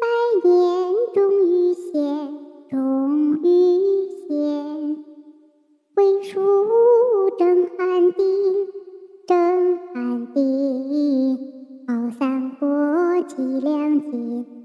百年终于线终于线魏蜀争汉定争汉定好三国齐梁晋